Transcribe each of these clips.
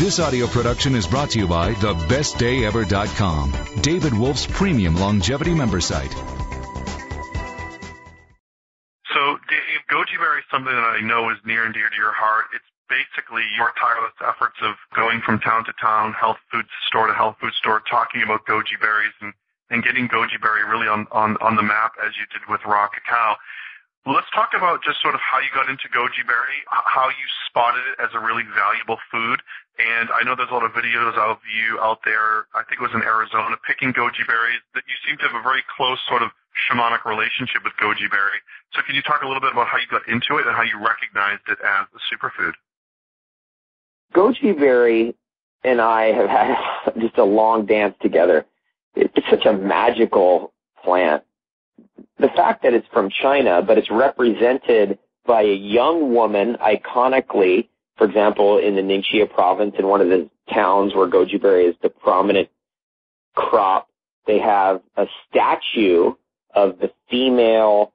This audio production is brought to you by thebestdayever.com, David Wolfe's premium longevity member site. So, Dave, goji berry is something that I know is near and dear to your heart. It's basically your tireless efforts of going from town to town, health food store to health food store, talking about goji berries and, and getting goji berry really on, on, on the map as you did with raw cacao. Let's talk about just sort of how you got into goji berry, how you spotted it as a really valuable food. And I know there's a lot of videos of you out there, I think it was in Arizona, picking goji berries that you seem to have a very close sort of shamanic relationship with goji berry. So can you talk a little bit about how you got into it and how you recognized it as a superfood? Goji berry and I have had just a long dance together. It's such a magical plant the fact that it's from China, but it's represented by a young woman iconically, for example, in the Ningxia province in one of the towns where goji berry is the prominent crop, they have a statue of the female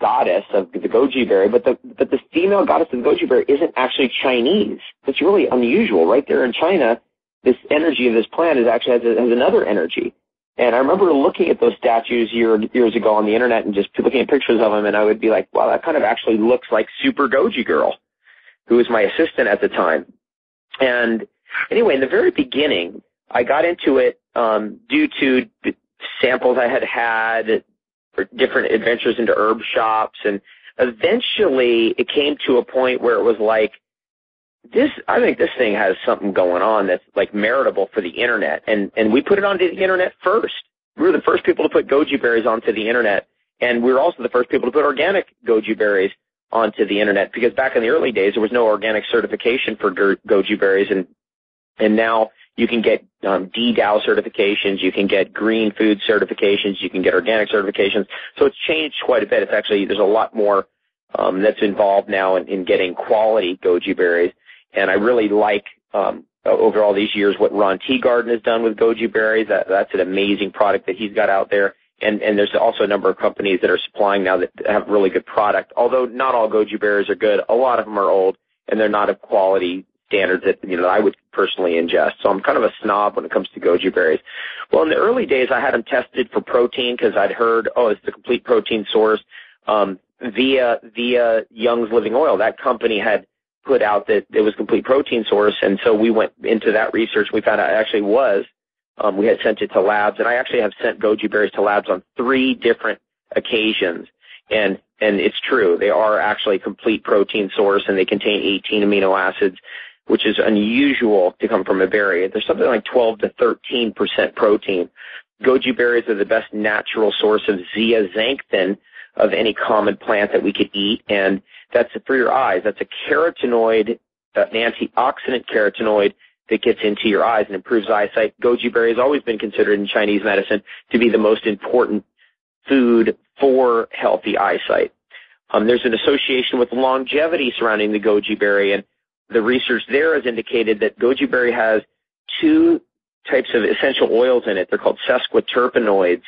goddess of the goji berry, but the but the female goddess of the goji berry isn't actually Chinese. It's really unusual. Right there in China, this energy of this plant is actually has, has another energy. And I remember looking at those statues year, years ago on the internet and just looking at pictures of them, and I would be like, wow, that kind of actually looks like Super Goji Girl, who was my assistant at the time. And anyway, in the very beginning, I got into it um, due to samples I had had, different adventures into herb shops, and eventually it came to a point where it was like, this I think this thing has something going on that's like meritable for the internet, and and we put it onto the internet first. We were the first people to put goji berries onto the internet, and we were also the first people to put organic goji berries onto the internet because back in the early days there was no organic certification for goji berries, and and now you can get um, DDAO certifications, you can get green food certifications, you can get organic certifications. So it's changed quite a bit. It's actually there's a lot more um, that's involved now in, in getting quality goji berries. And I really like um, over all these years what Ron Teeguarden has done with goji berries. That, that's an amazing product that he's got out there. And, and there's also a number of companies that are supplying now that have really good product. Although not all goji berries are good, a lot of them are old and they're not of quality standards that you know I would personally ingest. So I'm kind of a snob when it comes to goji berries. Well, in the early days, I had them tested for protein because I'd heard, oh, it's the complete protein source um, via via Young's Living Oil. That company had put out that it was complete protein source, and so we went into that research. We found out it actually was. Um, we had sent it to labs, and I actually have sent goji berries to labs on three different occasions, and and it's true. They are actually complete protein source, and they contain 18 amino acids, which is unusual to come from a berry. There's something like 12 to 13 percent protein. Goji berries are the best natural source of zeaxanthin of any common plant that we could eat, and that's for your eyes. That's a carotenoid, uh, an antioxidant carotenoid that gets into your eyes and improves eyesight. Goji berry has always been considered in Chinese medicine to be the most important food for healthy eyesight. Um, there's an association with longevity surrounding the goji berry, and the research there has indicated that goji berry has two types of essential oils in it. They're called sesquiterpenoids,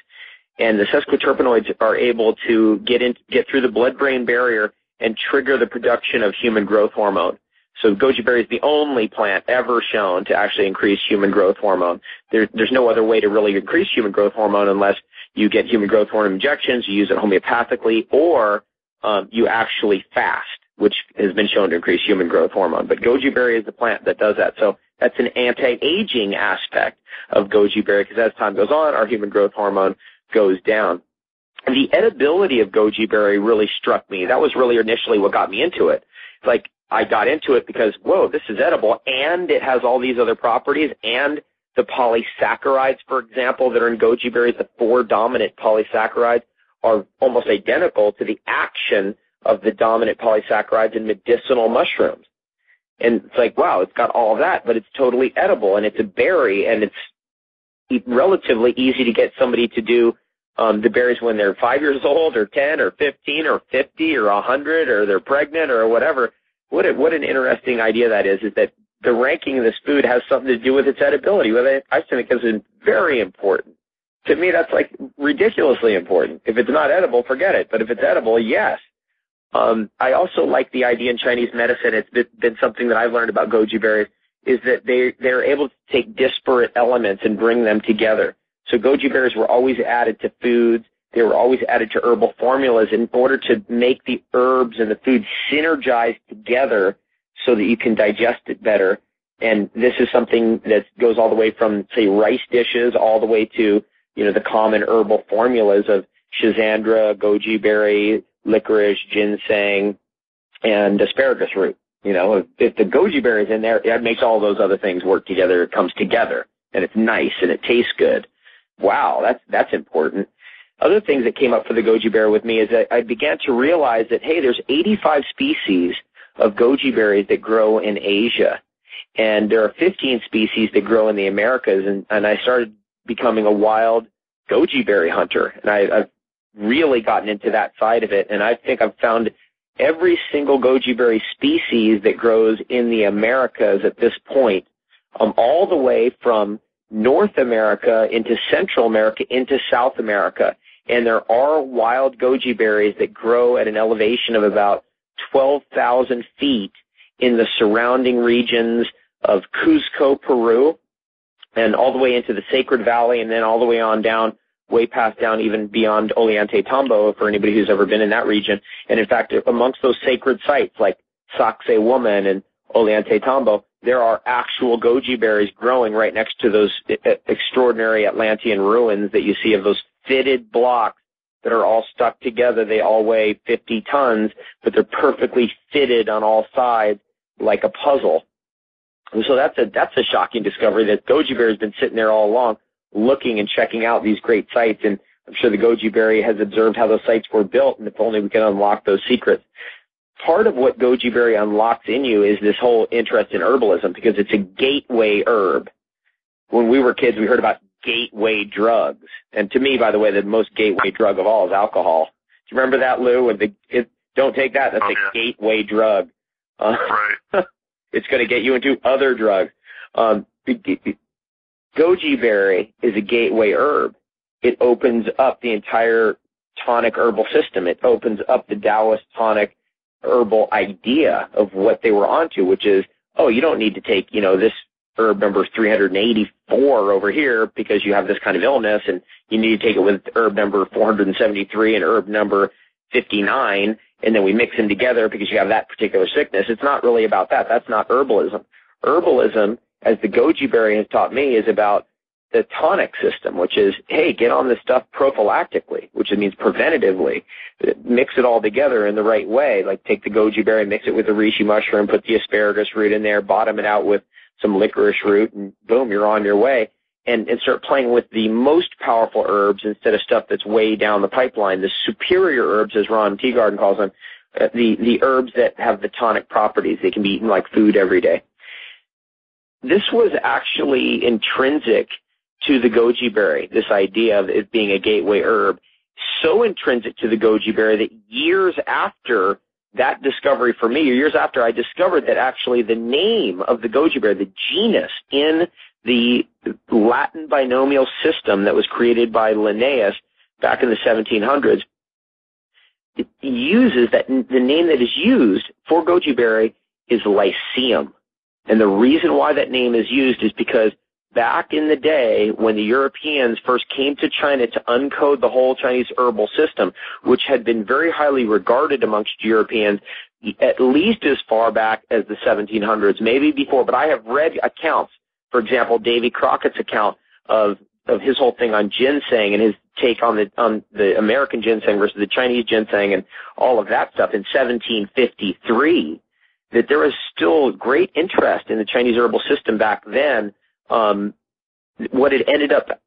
and the sesquiterpenoids are able to get in, get through the blood-brain barrier and trigger the production of human growth hormone. So goji berry is the only plant ever shown to actually increase human growth hormone. There, there's no other way to really increase human growth hormone unless you get human growth hormone injections, you use it homeopathically, or um, you actually fast, which has been shown to increase human growth hormone. But goji berry is the plant that does that. So that's an anti-aging aspect of goji berry because as time goes on, our human growth hormone goes down the edibility of goji berry really struck me. That was really initially what got me into it. Like I got into it because whoa, this is edible, and it has all these other properties, and the polysaccharides, for example, that are in goji berries, the four dominant polysaccharides are almost identical to the action of the dominant polysaccharides in medicinal mushrooms. And it's like, wow, it's got all of that, but it's totally edible, and it's a berry, and it's relatively easy to get somebody to do um, the berries when they're five years old or 10 or 15 or 50 or a 100 or they're pregnant or whatever. What a, what an interesting idea that is, is that the ranking of this food has something to do with its edibility. Well, I think is very important. To me, that's like ridiculously important. If it's not edible, forget it. But if it's edible, yes. Um, I also like the idea in Chinese medicine. It's been something that I've learned about goji berries is that they they're able to take disparate elements and bring them together. So goji berries were always added to foods. They were always added to herbal formulas in order to make the herbs and the food synergize together so that you can digest it better. And this is something that goes all the way from, say, rice dishes all the way to, you know, the common herbal formulas of schizandra, goji berry, licorice, ginseng, and asparagus root. You know, if, if the goji berry is in there, it makes all those other things work together. It comes together, and it's nice and it tastes good. Wow, that's that's important. Other things that came up for the goji berry with me is that I began to realize that hey, there's 85 species of goji berries that grow in Asia, and there are 15 species that grow in the Americas, and, and I started becoming a wild goji berry hunter, and I, I've really gotten into that side of it, and I think I've found every single goji berry species that grows in the Americas at this point, um, all the way from North America into Central America into South America. And there are wild goji berries that grow at an elevation of about 12,000 feet in the surrounding regions of Cuzco, Peru, and all the way into the Sacred Valley, and then all the way on down way past down even beyond Ollantaytambo for anybody who's ever been in that region. And in fact, amongst those sacred sites like Sacsayhuaman and Ollantaytambo, there are actual goji berries growing right next to those extraordinary Atlantean ruins that you see of those fitted blocks that are all stuck together. They all weigh 50 tons, but they're perfectly fitted on all sides like a puzzle. And so that's a that's a shocking discovery that goji berry has been sitting there all along looking and checking out these great sites. And I'm sure the Goji Berry has observed how those sites were built, and if only we can unlock those secrets. Part of what Goji Berry unlocks in you is this whole interest in herbalism because it's a gateway herb. When we were kids, we heard about gateway drugs. And to me, by the way, the most gateway drug of all is alcohol. Do you remember that, Lou? And the, it, don't take that. That's oh, a yeah. gateway drug. Uh, right. it's going to get you into other drugs. Um, Goji berry is a gateway herb. It opens up the entire tonic herbal system. It opens up the Taoist tonic herbal idea of what they were onto, which is, oh, you don't need to take, you know, this herb number 384 over here because you have this kind of illness and you need to take it with herb number 473 and herb number 59 and then we mix them together because you have that particular sickness. It's not really about that. That's not herbalism. Herbalism as the goji berry has taught me, is about the tonic system, which is, hey, get on this stuff prophylactically, which means preventatively. Mix it all together in the right way. Like take the goji berry, mix it with the reishi mushroom, put the asparagus root in there, bottom it out with some licorice root, and boom, you're on your way. And, and start playing with the most powerful herbs instead of stuff that's way down the pipeline. The superior herbs, as Ron Teeguarden calls them, uh, the, the herbs that have the tonic properties. They can be eaten like food every day. This was actually intrinsic to the goji berry, this idea of it being a gateway herb, so intrinsic to the goji berry that years after that discovery for me, years after I discovered that actually the name of the goji berry, the genus in the Latin binomial system that was created by Linnaeus back in the 1700s, it uses that the name that is used for goji berry is lycium. And the reason why that name is used is because back in the day when the Europeans first came to China to uncode the whole Chinese herbal system, which had been very highly regarded amongst Europeans at least as far back as the 1700s, maybe before, but I have read accounts, for example, Davy Crockett's account of of his whole thing on ginseng and his take on the on the American ginseng versus the Chinese ginseng and all of that stuff in 1753 that there was still great interest in the Chinese herbal system back then. Um, what it ended up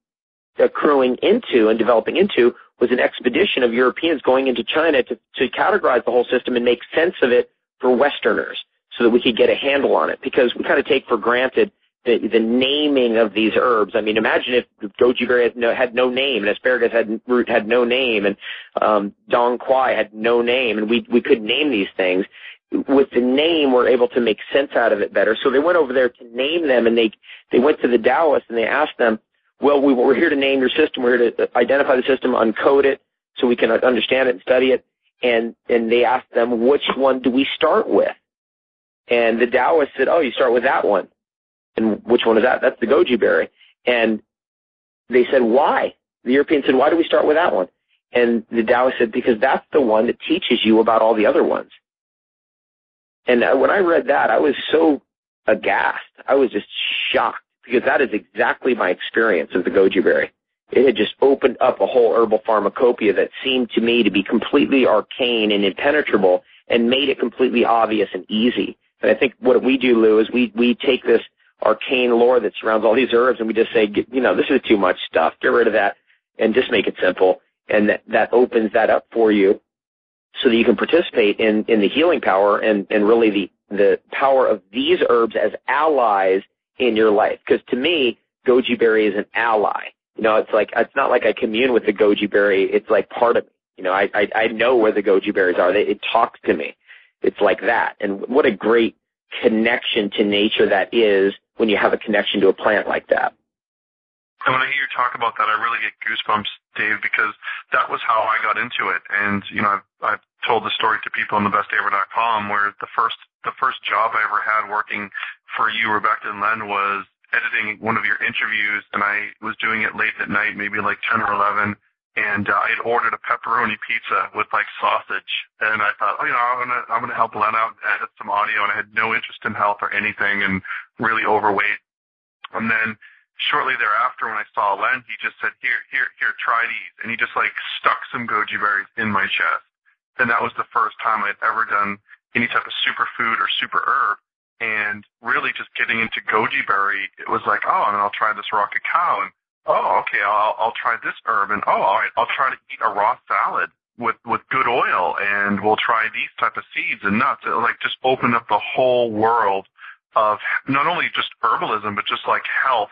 accruing into and developing into was an expedition of Europeans going into China to, to categorize the whole system and make sense of it for Westerners so that we could get a handle on it because we kind of take for granted the, the naming of these herbs. I mean, imagine if goji berry had no, had no name and asparagus had root had no name and um, dong quai had no name and we we could name these things with the name we're able to make sense out of it better. So they went over there to name them and they, they went to the Taoists and they asked them, well, we, we're here to name your system. We're here to uh, identify the system, uncode it so we can understand it and study it. And, and they asked them, which one do we start with? And the Taoists said, oh, you start with that one. And which one is that? That's the goji berry. And they said, why? The European said, why do we start with that one? And the Taoist said, because that's the one that teaches you about all the other ones. And when I read that, I was so aghast. I was just shocked because that is exactly my experience of the goji berry. It had just opened up a whole herbal pharmacopoeia that seemed to me to be completely arcane and impenetrable and made it completely obvious and easy. And I think what we do, Lou, is we, we take this arcane lore that surrounds all these herbs and we just say, you know, this is too much stuff. Get rid of that and just make it simple. And that, that opens that up for you so that you can participate in, in the healing power and, and really the, the power of these herbs as allies in your life. Because to me, goji berry is an ally. You know, it's like it's not like I commune with the goji berry. It's like part of me. You know, I I, I know where the goji berries are. They, it talks to me. It's like that. And what a great connection to nature that is when you have a connection to a plant like that. And when I hear you talk about that, I really get goosebumps, Dave, because that was how I got into it. And you know, I've, I've told the story to people on thebestdayever.com where the first the first job I ever had working for you, Rebecca and Len, was editing one of your interviews, and I was doing it late at night, maybe like 10 or 11, and uh, I had ordered a pepperoni pizza with like sausage, and I thought, oh, you know, I'm gonna I'm gonna help Len out edit some audio, and I had no interest in health or anything, and really overweight. And then shortly thereafter, when I saw Len, he just said, here, here, here, try these, and he just like stuck some goji berries in my chest, and that was the first time I'd ever done any type of superfood or super herb. And really just getting into goji berry, it was like, oh, and I'll try this raw cacao, and oh, okay, I'll I'll try this herb, and oh, all right, I'll try to eat a raw salad with with good oil, and we'll try these type of seeds and nuts. It like just opened up the whole world of not only just herbalism, but just like health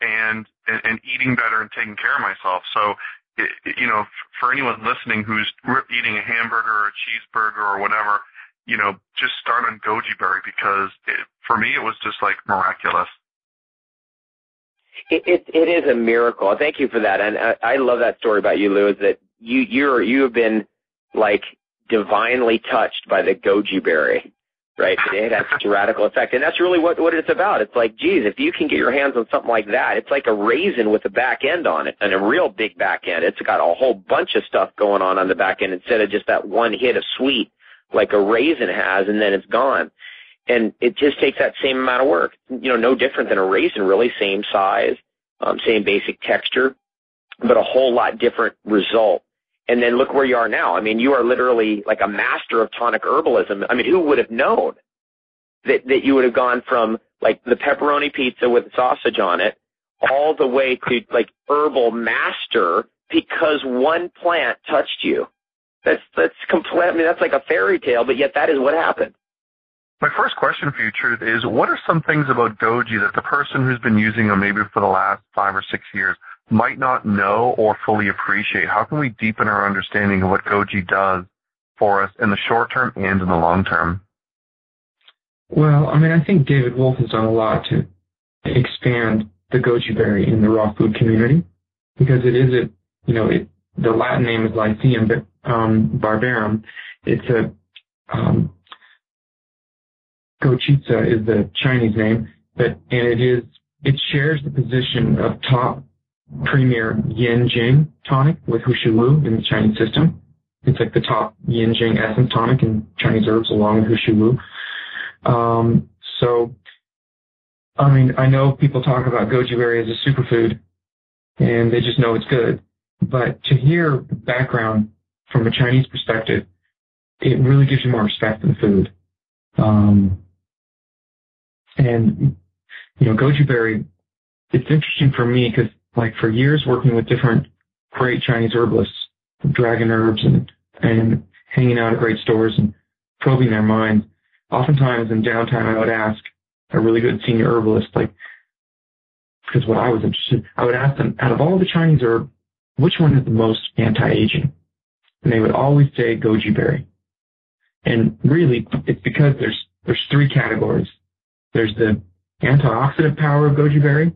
and and, and eating better and taking care of myself. So. It, you know, for anyone listening who's eating a hamburger or a cheeseburger or whatever, you know, just start on goji berry because it, for me it was just like miraculous. It, it it is a miracle. Thank you for that, and I, I love that story about you, Lou. Is that you you're you have been like divinely touched by the goji berry, right? It has such a radical effect, and that's really what what it's about. It's like, geez, if you can get your hands on something like that, it's like a raisin with a back end on it, and a real big back end. It's got a whole bunch of stuff going on on the back end instead of just that one hit of sweet like a raisin has, and then it's gone. And it just takes that same amount of work. You know, no different than a raisin, really, same size, um, same basic texture, but a whole lot different result. And then look where you are now. I mean, you are literally like a master of tonic herbalism. I mean, who would have known that, that you would have gone from like the pepperoni pizza with sausage on it all the way to like herbal master because one plant touched you. That's that's complete. I mean, that's like a fairy tale, but yet that is what happened. My first question for you, Truth, is what are some things about Goji that the person who's been using them maybe for the last five or six years might not know or fully appreciate? How can we deepen our understanding of what Goji does for us in the short term and in the long term? Well, I mean, I think David Wolfe has done a lot to expand the goji berry in the raw food community because it is a, you know, it, the Latin name is Lycium, but um, barbarum. It's a um, Gochitsa is the Chinese name, but and it is it shares the position of top premier yin jing tonic with He Shou Wu in the Chinese system. It's like the top yin jing essence tonic in Chinese herbs along with He Shou Wu. Um, so, I mean, I know people talk about goji berry as a superfood, and they just know it's good. But to hear the background from a Chinese perspective, it really gives you more respect for the food. Um, and you know, goji berry, it's interesting for me because like for years working with different great Chinese herbalists, dragon herbs and and hanging out at great stores and probing their minds. Oftentimes in downtime, I would ask a really good senior herbalist, like, because what I was interested, I would ask them, out of all the Chinese herbs, which one is the most anti-aging? and they would always say goji berry. And really, it's because there's there's three categories. There's the antioxidant power of goji berry,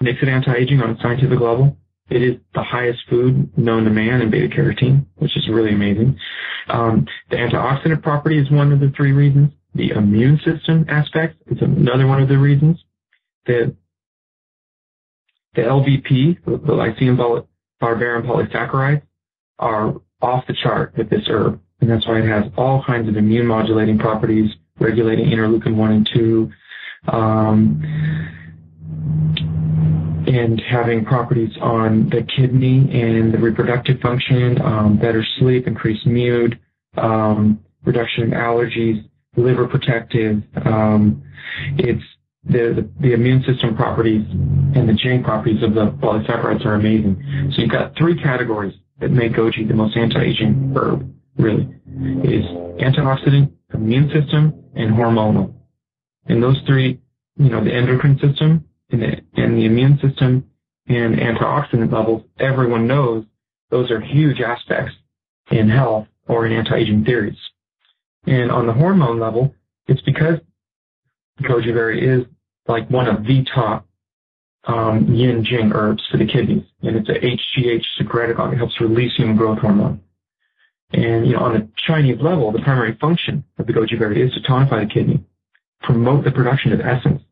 makes it anti-aging on a scientific level. It is the highest food known to man in beta carotene, which is really amazing. Um, the antioxidant property is one of the three reasons. The immune system aspect is another one of the reasons. the the LVP, the lycium barbarum polysaccharides, are off the chart with this herb, and that's why it has all kinds of immune modulating properties, regulating interleukin one and two, um, and having properties on the kidney and the reproductive function, um, better sleep, increased mood, um, reduction in allergies, liver protective. Um, it's the, the, the immune system properties and the chain properties of the polysaccharides are amazing. So you've got three categories that make goji the most anti-aging herb, really. It is antioxidant, immune system, and hormonal. And those three, you know, the endocrine system and the, and the immune system and antioxidant levels, everyone knows those are huge aspects in health or in anti-aging theories. And on the hormone level, it's because goji berry is like one of the top um, yin jing herbs for the kidneys, and it's a HGH secretagogue. It helps release human growth hormone. And you know, on a Chinese level, the primary function of the goji berry is to tonify the kidney, promote the production of essence,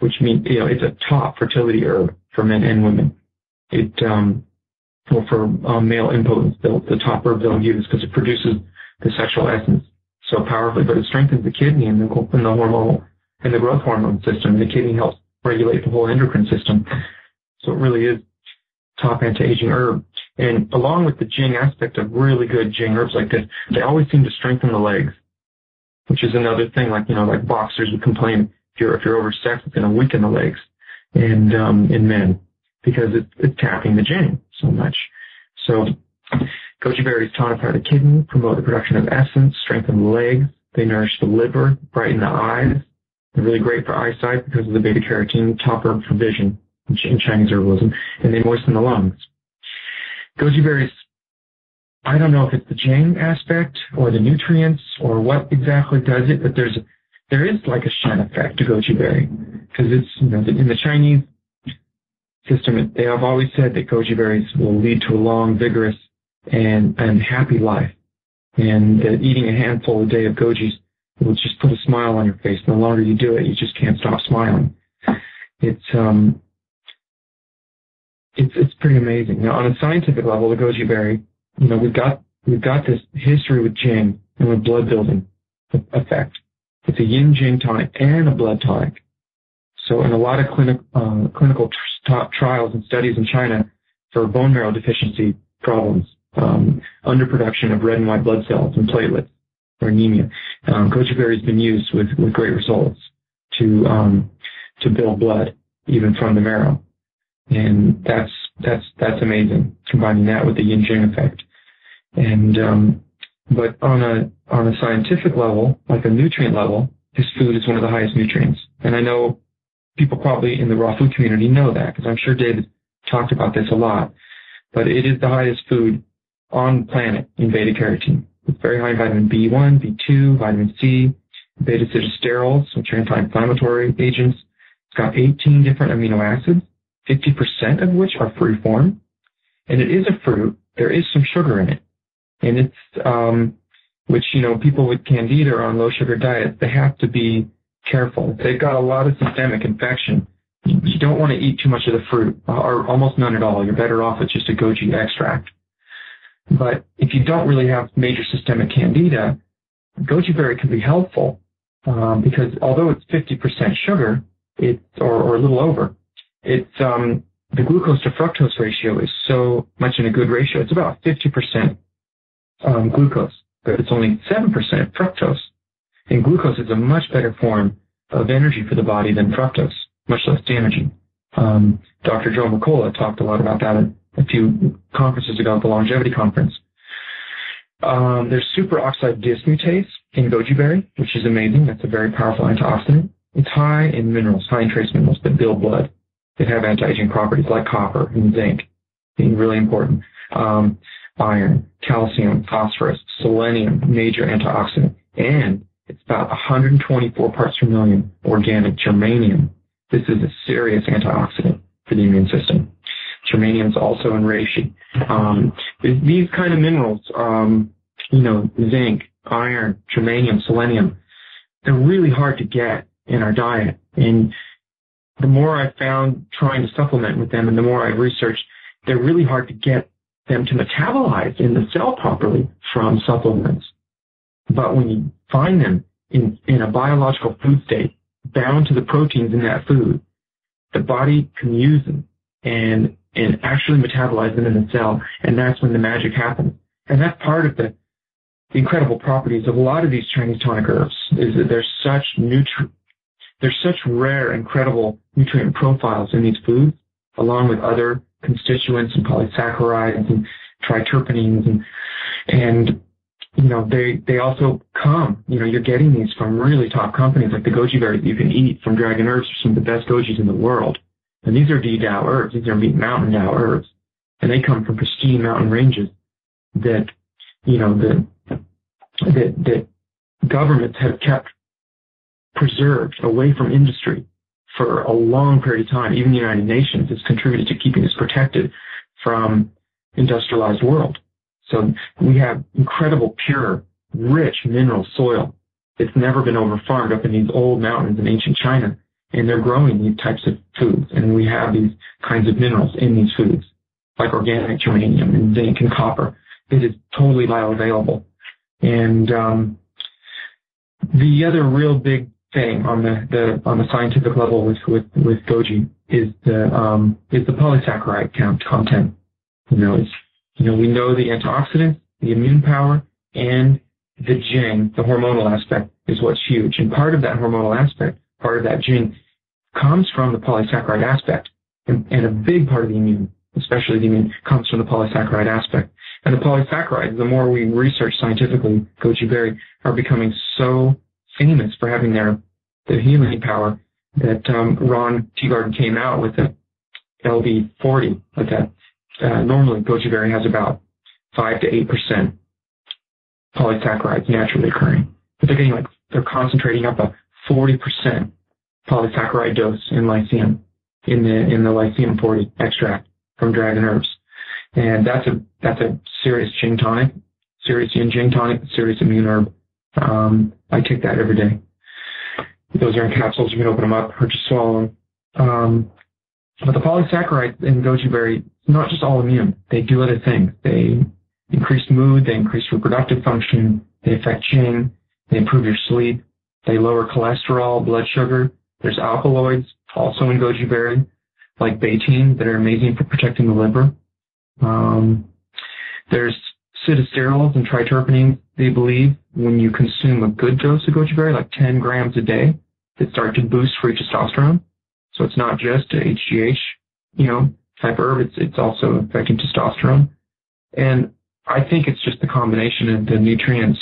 which means you know it's a top fertility herb for men and women. It um, well for um, male impotence, the top herb they'll use because it produces the sexual essence so powerfully, but it strengthens the kidney and the, and the hormonal and the growth hormone system. The kidney helps regulate the whole endocrine system. So it really is top anti-aging herb. And along with the Jing aspect of really good Jing herbs like this, they always seem to strengthen the legs, which is another thing. Like you know, like boxers would complain if you're if you're oversexed, it's going to weaken the legs, and um, in men because it's, it's tapping the Jing so much. So Goji berries tonify the kidney, promote the production of essence, strengthen the legs. They nourish the liver, brighten the eyes. They're really great for eyesight because of the beta carotene, top herb for vision in Chinese herbalism, and they moisten the lungs. Goji berries, I don't know if it's the Jing aspect or the nutrients or what exactly does it, but there's there is like a Shen effect to goji berry because it's you know in the Chinese system they have always said that goji berries will lead to a long, vigorous, and, and happy life. And that eating a handful a day of gojis will just put a smile on your face. The longer you do it, you just can't stop smiling. It's um, it's it's pretty amazing. Now, on a scientific level, the goji berry, you know, we've got we've got this history with Jing and with blood building effect. It's a yin Jing tonic and a blood tonic. So, in a lot of clinic, uh, clinical tr- trials and studies in China for bone marrow deficiency problems, um, underproduction of red and white blood cells and platelets or anemia. Um, goji berry has been used with, with great results to um, to build blood even from the marrow, and that's that's that's amazing. Combining that with the yin jing effect, and um, but on a on a scientific level, like a nutrient level, this food is one of the highest nutrients, and I know people probably in the raw food community know that because I'm sure David talked about this a lot. But it is the highest food on the planet in beta carotene. It's very high in vitamin B1, B2, vitamin C, beta sitosterols, which are anti-inflammatory agents. It's got 18 different amino acids, 50% of which are free form. And it is a fruit. There is some sugar in it. And it's, um, which, you know, people with candida or on low sugar diets, they have to be careful. They've got a lot of systemic infection, you don't want to eat too much of the fruit, or almost none at all. You're better off with just a goji extract. But if you don't really have major systemic candida, goji berry can be helpful um, because although it's 50% sugar, it's or, or a little over, it's um, the glucose to fructose ratio is so much in a good ratio. It's about 50% um, glucose, but it's only 7% fructose. And glucose is a much better form of energy for the body than fructose, much less damaging. Um, Dr. Joe Mercola talked a lot about that at a few conferences ago at the longevity conference. Um, there's superoxide dismutase in goji berry, which is amazing. That's a very powerful antioxidant. It's high in minerals, high in trace minerals that build blood. They have anti-aging properties like copper and zinc, being really important. Um, iron, calcium, phosphorus, selenium, major antioxidant, and it's about 124 parts per million organic germanium. This is a serious antioxidant for the immune system. Germanium is also in reishi. Um, these kind of minerals, um, you know, zinc, iron, germanium, selenium, they're really hard to get in our diet. And the more I found trying to supplement with them and the more I researched, they're really hard to get them to metabolize in the cell properly from supplements. But when you find them in, in a biological food state, bound to the proteins in that food, the body can use them and and actually metabolize them in the cell, and that's when the magic happens. And that's part of the, the incredible properties of a lot of these Chinese tonic herbs is that there's such nutri- there's such rare, incredible nutrient profiles in these foods, along with other constituents and polysaccharides and triterpenes and and you know they they also come you know you're getting these from really top companies like the goji berries you can eat from dragon herbs are some of the best gojis in the world. And these are D Dao herbs. These are mountain Dao herbs. And they come from pristine mountain ranges that you know that that that governments have kept preserved away from industry for a long period of time. Even the United Nations has contributed to keeping us protected from industrialized world. So we have incredible, pure, rich mineral soil. It's never been over-farmed up in these old mountains in ancient China, and they're growing these types of foods, and we have these kinds of minerals in these foods, like organic germanium and zinc and copper. It is totally bioavailable. And um, the other real big thing on the, the on the scientific level with with, with goji is the um, is the polysaccharide count content. You know, it's you know we know the antioxidants, the immune power, and the jing, the hormonal aspect, is what's huge. And part of that hormonal aspect, part of that jing, comes from the polysaccharide aspect, and, and a big part of the immune, especially the immune, comes from the polysaccharide aspect. And the polysaccharides, the more we research scientifically, goji berry, are becoming so famous for having their the healing power that um, Ron Teeguarden came out with a LB40 like that. Uh, normally, goji berry has about five to eight percent polysaccharides naturally occurring, but they're getting like they're concentrating up a 40 percent polysaccharide dose in lycium in the in the lycium 40 extract from dragon herbs, and that's a that's a serious Jing tonic, serious yin Jing tonic, serious immune herb. Um, I take that every day. Those are in capsules. You can open them up or just swallow them. Um, but the polysaccharides in goji berry, not just all immune. They do other things. They increase mood. They increase reproductive function. They affect Jing. They improve your sleep. They lower cholesterol, blood sugar. There's alkaloids also in goji berry, like betaine, that are amazing for protecting the liver. Um, there's sitosterols and triterpenes, they believe, when you consume a good dose of goji berry, like 10 grams a day, that start to boost free testosterone. So it's not just a HGH, you know, type herb, it's, it's also affecting testosterone. And I think it's just the combination of the nutrients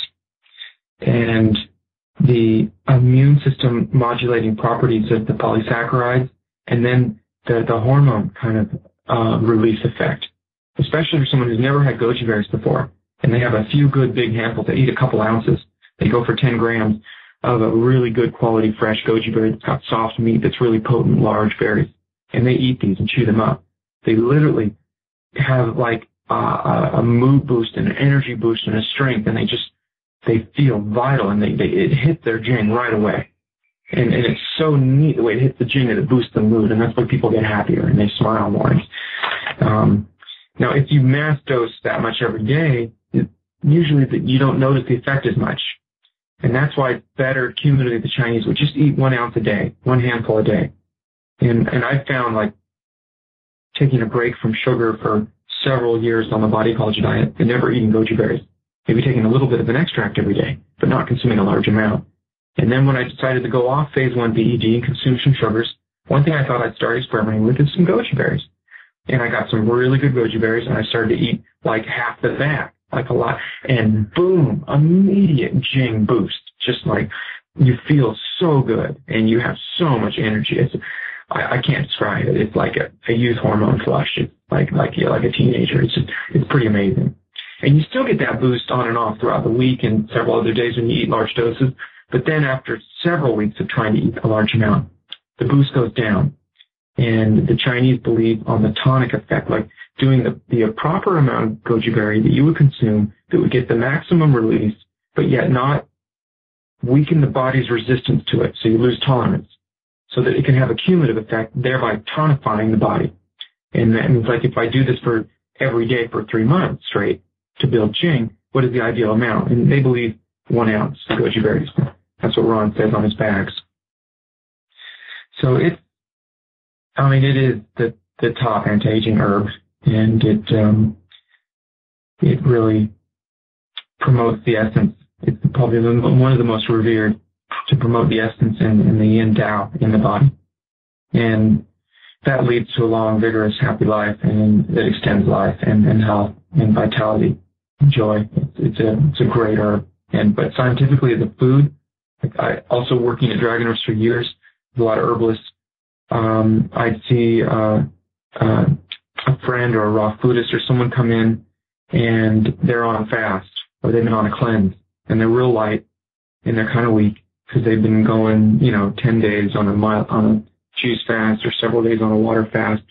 and the immune system modulating properties of the polysaccharides and then the, the hormone kind of uh, release effect especially for someone who's never had goji berries before, and they have a few good big handfuls. They eat a couple ounces. They go for 10 grams of a really good quality fresh goji berry that's got soft meat that's really potent, large berries. And they eat these and chew them up. They literally have like a mood boost and an energy boost and a strength, and they just they feel vital and they, they it hits their jing right away. And, and it's so neat the way it hits the jing and it boosts the mood, and that's why people get happier and they smile more. Um, now, if you mass dose that much every day, usually that you don't notice the effect as much. And that's why it's better cumulatively the Chinese would just eat one ounce a day, one handful a day. And, and I found like taking a break from sugar for several years on the body ecology diet and never eating goji berries. Maybe taking a little bit of an extract every day, but not consuming a large amount. And then when I decided to go off phase one BED and consume some sugars, one thing I thought I'd start experimenting with is some goji berries and I got some really good goji berries, and I started to eat like half the bag, like a lot, and boom, immediate jing boost, just like you feel so good and you have so much energy. It's I, I can't describe it. It's like a, a youth hormone flush. It's like like yeah, like a teenager. It's just it's pretty amazing. And you still get that boost on and off throughout the week and several other days when you eat large doses. But then after several weeks of trying to eat a large amount, the boost goes down and the Chinese believe on the tonic effect, like doing the, the proper amount of goji berry that you would consume that would get the maximum release, but yet not weaken the body's resistance to it, so you lose tolerance. so that it can have a cumulative effect, thereby tonifying the body. And that means like if I do this for every day for three months straight to build Jing, what is the ideal amount? And they believe one ounce of goji berries. That's what Ron says on his bags. So it, I mean, it is the, the top anti-aging herb and it, um, it really promotes the essence. It's probably one of the most revered to promote the essence in, in the yin Tao in the body. And that leads to a long, vigorous, happy life and that extends life and, and health and vitality and joy. It's, it's a, it's a great herb. And, but scientifically a food, I also working at Dragon Herbs for years, a lot of herbalists, um, I'd see, uh, uh, a friend or a raw foodist or someone come in and they're on a fast or they've been on a cleanse and they're real light and they're kind of weak because they've been going, you know, 10 days on a mile, on a juice fast or several days on a water fast.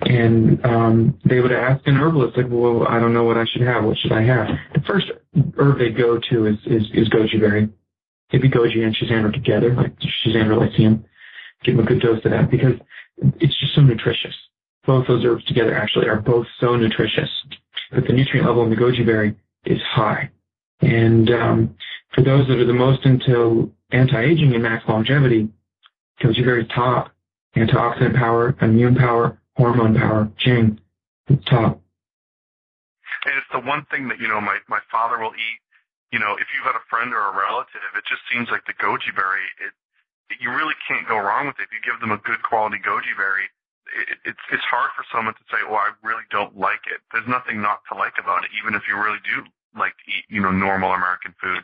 And um, they would ask an herbalist, like, well, I don't know what I should have. What should I have? The first herb they go to is, is, is goji berry. Maybe goji and schizandra together, like schizandra lycium. Give them a good dose of that because it's just so nutritious. Both those herbs together actually are both so nutritious. But the nutrient level in the goji berry is high. And um, for those that are the most into anti-aging and max longevity, goji berry top. Antioxidant power, immune power, hormone power, Jing, it's top. And it's the one thing that, you know, my, my father will eat. You know, if you've got a friend or a relative, it just seems like the goji berry, it, it you really can't go wrong with it. If you give them a good quality goji berry, it, it's it's hard for someone to say, "Well, I really don't like it." There's nothing not to like about it, even if you really do like to eat, you know, normal American food.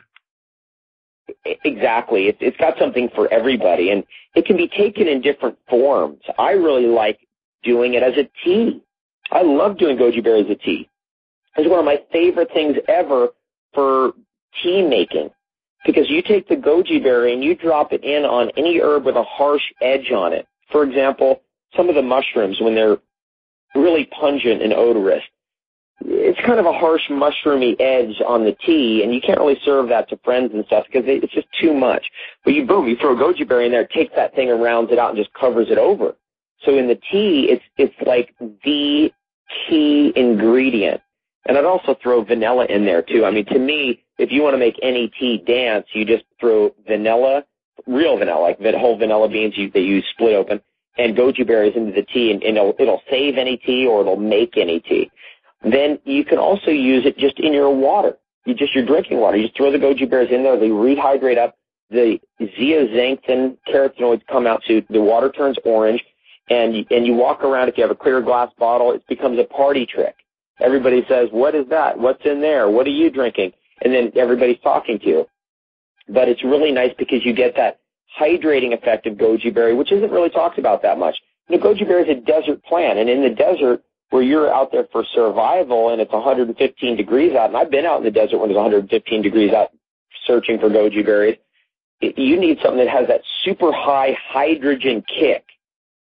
Exactly. It's, it's got something for everybody and it can be taken in different forms. I really like doing it as a tea. I love doing goji berry as a tea. It's one of my favorite things ever for tea making because you take the goji berry and you drop it in on any herb with a harsh edge on it. For example, some of the mushrooms when they're really pungent and odorous, it's kind of a harsh mushroomy edge on the tea, and you can't really serve that to friends and stuff because it's just too much. But you boom, you throw a goji berry in there, takes that thing and rounds it out and just covers it over. So in the tea, it's it's like the key ingredient. And I'd also throw vanilla in there too. I mean, to me, if you want to make any tea dance, you just throw vanilla, real vanilla, like whole vanilla beans you, that you split open, and goji berries into the tea, and, and it'll, it'll save any tea or it'll make any tea. Then you can also use it just in your water. You just your drinking water. You just throw the goji berries in there. They rehydrate up. The zeaxanthin carotenoids come out, so the water turns orange. And and you walk around. If you have a clear glass bottle, it becomes a party trick. Everybody says, "What is that? What's in there? What are you drinking?" And then everybody's talking to you. But it's really nice because you get that hydrating effect of goji berry, which isn't really talked about that much. You know, goji berry is a desert plant, and in the desert, where you're out there for survival and it's 115 degrees out, and I've been out in the desert when it's 115 degrees out searching for goji berries, you need something that has that super high hydrogen kick,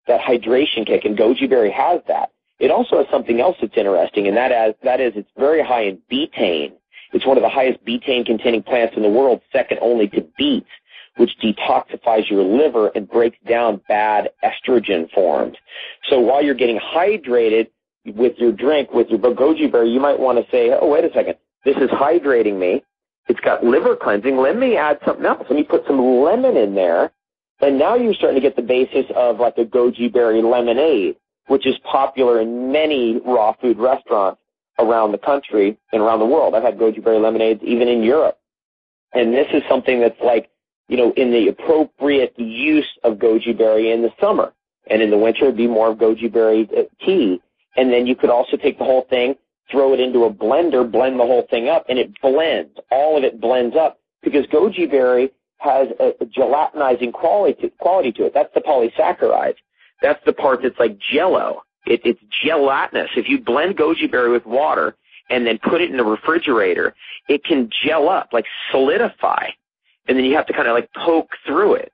that hydration kick, and goji berry has that. It also has something else that's interesting, and that is, that is it's very high in betaine. It's one of the highest betaine containing plants in the world, second only to beets, which detoxifies your liver and breaks down bad estrogen forms. So while you're getting hydrated, with your drink, with your goji berry, you might want to say, oh, wait a second, this is hydrating me. It's got liver cleansing. Let me add something else. Let me put some lemon in there. And now you're starting to get the basis of like a goji berry lemonade, which is popular in many raw food restaurants around the country and around the world. I've had goji berry lemonades even in Europe. And this is something that's like, you know, in the appropriate use of goji berry in the summer. And in the winter, it'd be more of goji berry uh, tea and then you could also take the whole thing, throw it into a blender, blend the whole thing up, and it blends. All of it blends up because goji berry has a, gelatinizing quality to, quality to it. That's the polysaccharide. That's the part that's like jello. It, it's gelatinous. If you blend goji berry with water and then put it in the refrigerator, it can gel up, like solidify. And then you have to kind of like poke through it.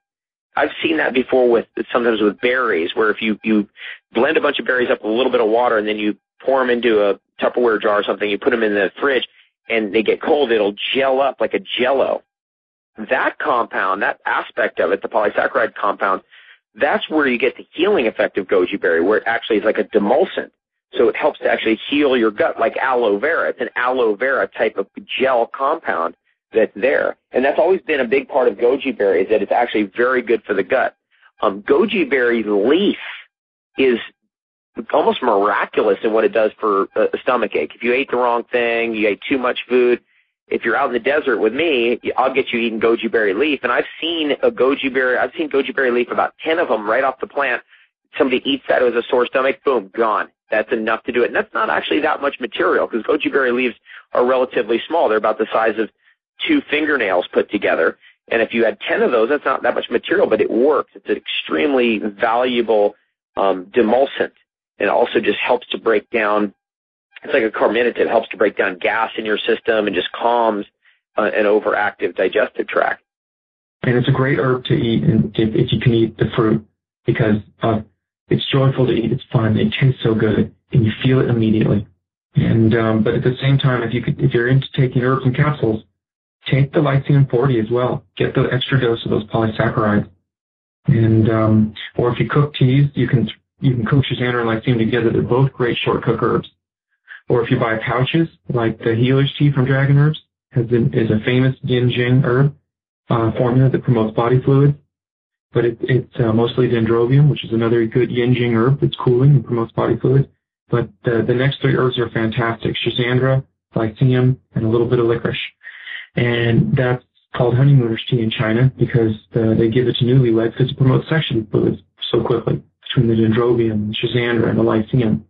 I've seen that before with sometimes with berries, where if you you blend a bunch of berries up with a little bit of water and then you pour them into a Tupperware jar or something, you put them in the fridge and they get cold, it'll gel up like a jello. That compound, that aspect of it, the polysaccharide compound, that's where you get the healing effect of goji berry, where it actually is like a demulcent. So it helps to actually heal your gut like aloe vera. It's an aloe vera type of gel compound that's there. And that's always been a big part of goji berry is that it's actually very good for the gut. Um, goji berry leaf is almost miraculous in what it does for a, stomach ache. If you ate the wrong thing, you ate too much food, if you're out in the desert with me, I'll get you eating goji berry leaf. And I've seen a goji berry, I've seen goji berry leaf, about 10 of them right off the plant. Somebody eats that with a sore stomach, boom, gone. That's enough to do it. And that's not actually that much material because goji berry leaves are relatively small. They're about the size of two fingernails put together. And if you had 10 of those, that's not that much material, but it works. It's an extremely valuable um, demulcent. And also just helps to break down it's like a carminative, helps to break down gas in your system and just calms uh, an overactive digestive tract. And it's a great herb to eat and if, if you can eat the fruit because uh, it's joyful to eat, it's fun, it tastes so good, and you feel it immediately. And um, but at the same time, if you could, if you're into taking herbs and capsules, take the Lycium 40 as well. Get the extra dose of those polysaccharides. And um, or if you cook teas, you can you can cook Schizandra and Lycium together. They're both great short cook herbs. Or if you buy pouches, like the Healer's Tea from Dragon Herbs, has been, is a famous Yin Jing herb uh, formula that promotes body fluids. But it, it's uh, mostly dendrobium, which is another good Yin Jing herb that's cooling and promotes body fluids. But the, the next three herbs are fantastic. Schizandra, Lycium, and a little bit of licorice. And that's called honeymooner's tea in China because uh, they give it to newlyweds because it promotes sexual fluids so quickly between the dendrobium, Schizandra, and the Lycium.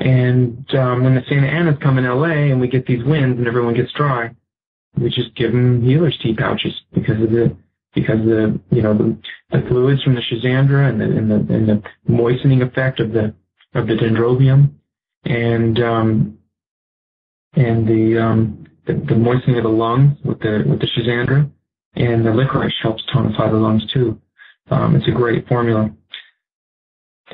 And um, when the Santa Anas come in LA and we get these winds and everyone gets dry, we just give them healer's tea pouches because of the because of the you know the, the fluids from the Schizandra and the, and the and the moistening effect of the of the dendrobium and um, and the, um, the the moistening of the lungs with the with the Schizandra and the licorice helps tonify the lungs too. Um, it's a great formula.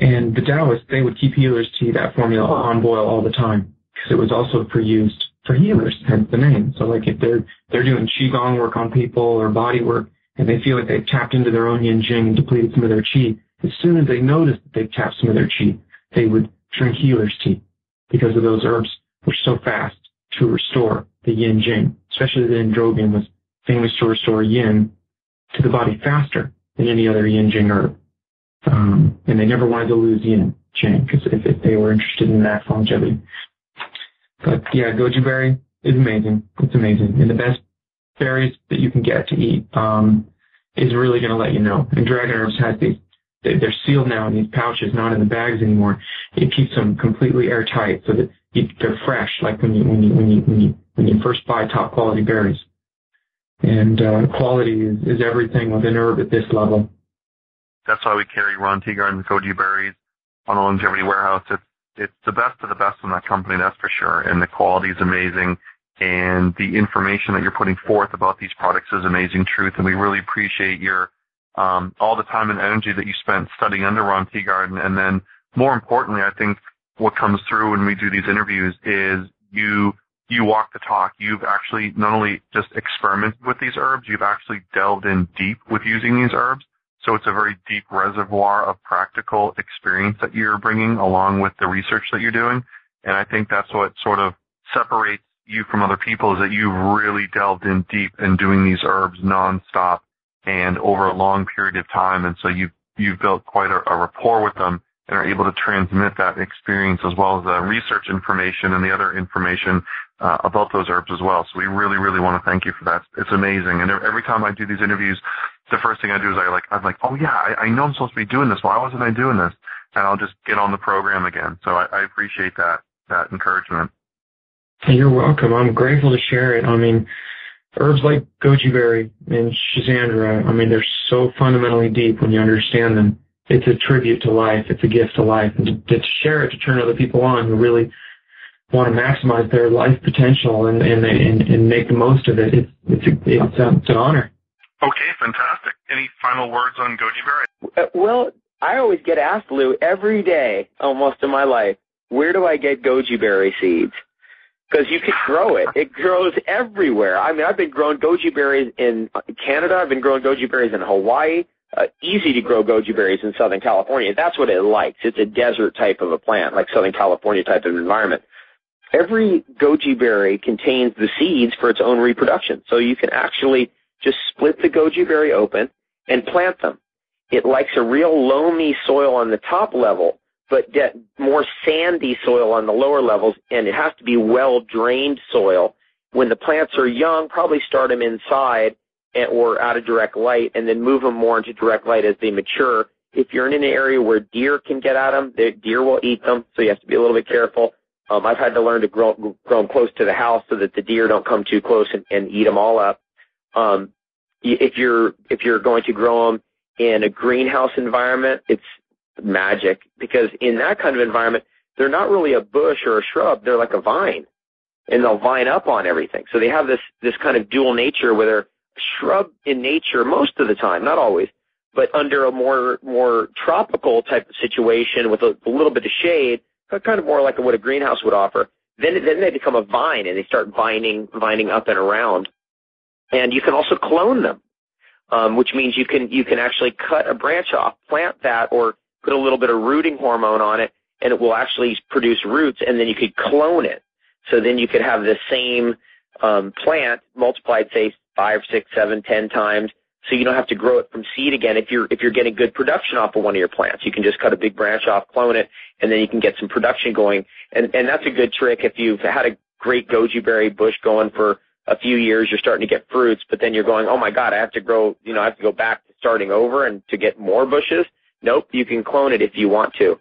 And the Taoists, they would keep healers tea, that formula, on boil all the time because it was also used for healers, hence the name. So like if they're they're doing qigong work on people or body work and they feel like they've tapped into their own yin jing and depleted some of their qi, as soon as they notice that they've tapped some of their qi, they would drink healer's tea because of those herbs which so fast to restore the yin jing. Especially the dendrobium was famous to restore yin to the body faster than any other yin jing herb. Um, and they never wanted to lose Yin Jing because if, if they were interested in that longevity. But yeah, goji berry is amazing. It's amazing. And the best berries that you can get to eat um, is really going to let you know. And Dragon Herbs has these, they're sealed now in these pouches, not in the bags anymore. It keeps them completely airtight so that they're fresh, like when you when you when you when you when you first buy top quality berries. And uh, quality is, is everything with an herb at this level. That's why we carry Ron Teeguarden and Goji Berries on the Longevity Warehouse. It's it's the best of the best in that company, that's for sure. And the quality is amazing. And the information that you're putting forth about these products is amazing truth. And we really appreciate your um, all the time and energy that you spent studying under Ron Teeguarden. And then more importantly, I think what comes through when we do these interviews is you you walk the talk. You've actually not only just experimented with these herbs, you've actually delved in deep with using these herbs. So it's a very deep reservoir of practical experience that you're bringing along with the research that you're doing. And I think that's what sort of separates you from other people is that you've really delved in deep in doing these herbs nonstop and over a long period of time. And so you've, you've built quite a, a rapport with them and are able to transmit that experience as well as the research information and the other information uh, about those herbs as well. So we really, really want to thank you for that. It's amazing. And every time I do these interviews, the first thing I do is I like, I'm like, oh yeah, I, I know I'm supposed to be doing this. Why wasn't I doing this? And I'll just get on the program again. So I, I appreciate that, that encouragement. You're welcome. I'm grateful to share it. I mean, herbs like goji berry and schizandra, I mean, they're so fundamentally deep when you understand them. It's a tribute to life. It's a gift to life. And to, to share it, to turn other people on who really want to maximize their life potential and, and, and, and make the most of it, it's, it's, a, it's, a, it's an honor. Okay, fantastic. Any final words on goji berry? Uh, well, I always get asked, Lou, every day almost in my life, where do I get goji berry seeds? Because you can grow it. It grows everywhere. I mean, I've been growing goji berries in Canada. I've been growing goji berries in Hawaii. Uh, easy to grow goji berries in Southern California. That's what it likes. It's a desert type of a plant, like Southern California type of environment. Every goji berry contains the seeds for its own reproduction. So you can actually just split the goji berry open and plant them. It likes a real loamy soil on the top level, but more sandy soil on the lower levels, and it has to be well drained soil. When the plants are young, probably start them inside or out of direct light and then move them more into direct light as they mature. If you're in an area where deer can get at them, the deer will eat them, so you have to be a little bit careful. Um, I've had to learn to grow, grow them close to the house so that the deer don't come too close and, and eat them all up. Um, if you're if you're going to grow them in a greenhouse environment, it's magic because in that kind of environment, they're not really a bush or a shrub; they're like a vine, and they'll vine up on everything. So they have this this kind of dual nature where they're shrub in nature most of the time, not always, but under a more more tropical type of situation with a, a little bit of shade, kind of more like what a greenhouse would offer. Then then they become a vine and they start vining vining up and around, and you can also clone them, um, which means you can you can actually cut a branch off, plant that, or put a little bit of rooting hormone on it, and it will actually produce roots, and then you could clone it. So then you could have the same um, plant multiplied, say, five, six, seven, ten times. So you don't have to grow it from seed again. If you're if you're getting good production off of one of your plants, you can just cut a big branch off, clone it, and then you can get some production going. And and that's a good trick if you've had a great goji berry bush going for a few years, you're starting to get fruits, but then you're going, oh my god, I have to grow, you know, I have to go back to starting over and to get more bushes. Nope, you can clone it if you want to.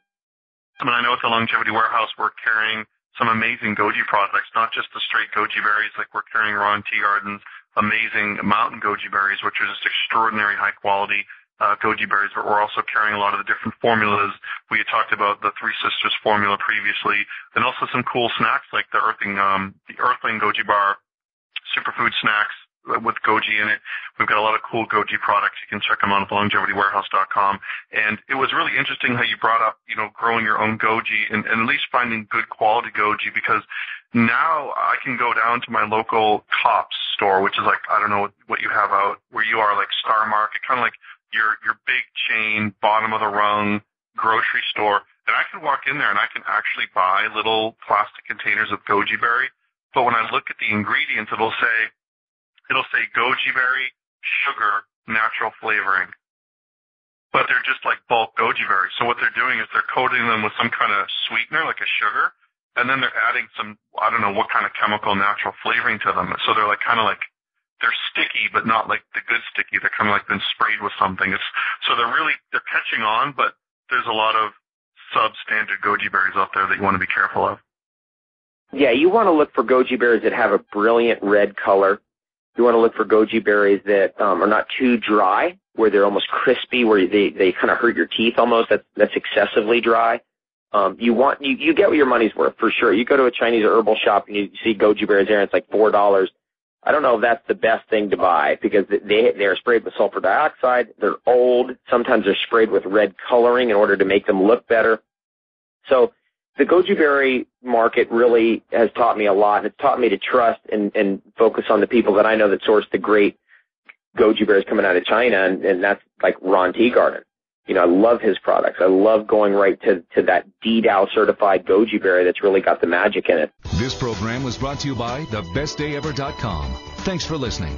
I mean, I know at the Longevity Warehouse we're carrying some amazing goji products, not just the straight goji berries like we're carrying Ron Teeguarden's amazing mountain goji berries, which are just extraordinary high quality uh, goji berries, but we're also carrying a lot of the different formulas. We had talked about the Three Sisters formula previously, and also some cool snacks like the Earthing, um, the Earthling Goji Bar superfood snacks with goji in it. We've got a lot of cool goji products. You can check them out at longevitywarehouse.com. And it was really interesting how you brought up, you know, growing your own goji and, and at least finding good quality goji because now I can go down to my local Tops store, which is like, I don't know what you have out where you are, like Star Market, kind of like your, your big chain, bottom of the rung grocery store. And I can walk in there and I can actually buy little plastic containers of goji berry. But when I look at the ingredients, it'll say, it'll say goji berry, sugar, natural flavoring. But they're just like bulk goji berries. So what they're doing is they're coating them with some kind of sweetener, like a sugar, and then they're adding some I don't know what kind of chemical natural flavoring to them. So they're like kind of like they're sticky, but not like the good sticky. They're kind of like been sprayed with something. It's so they're really they're catching on, but there's a lot of substandard goji berries out there that you want to be careful of. Yeah, you want to look for goji berries that have a brilliant red color. You want to look for goji berries that um, are not too dry, where they're almost crispy, where they they kind of hurt your teeth almost. That's that's excessively dry. Um, you want you, you get what your money's worth for sure. You go to a Chinese herbal shop and you see goji berries there, and it's like four dollars. I don't know if that's the best thing to buy because they they are sprayed with sulfur dioxide. They're old. Sometimes they're sprayed with red coloring in order to make them look better. So the goji berry market really has taught me a lot, and it's taught me to trust and, and focus on the people that I know that source the great goji berries coming out of China, and, and that's like Ron Teeguarden you know, I love his products. I love going right to, to that DDOW certified goji berry that's really got the magic in it. This program was brought to you by thebestdayever.com. Thanks for listening.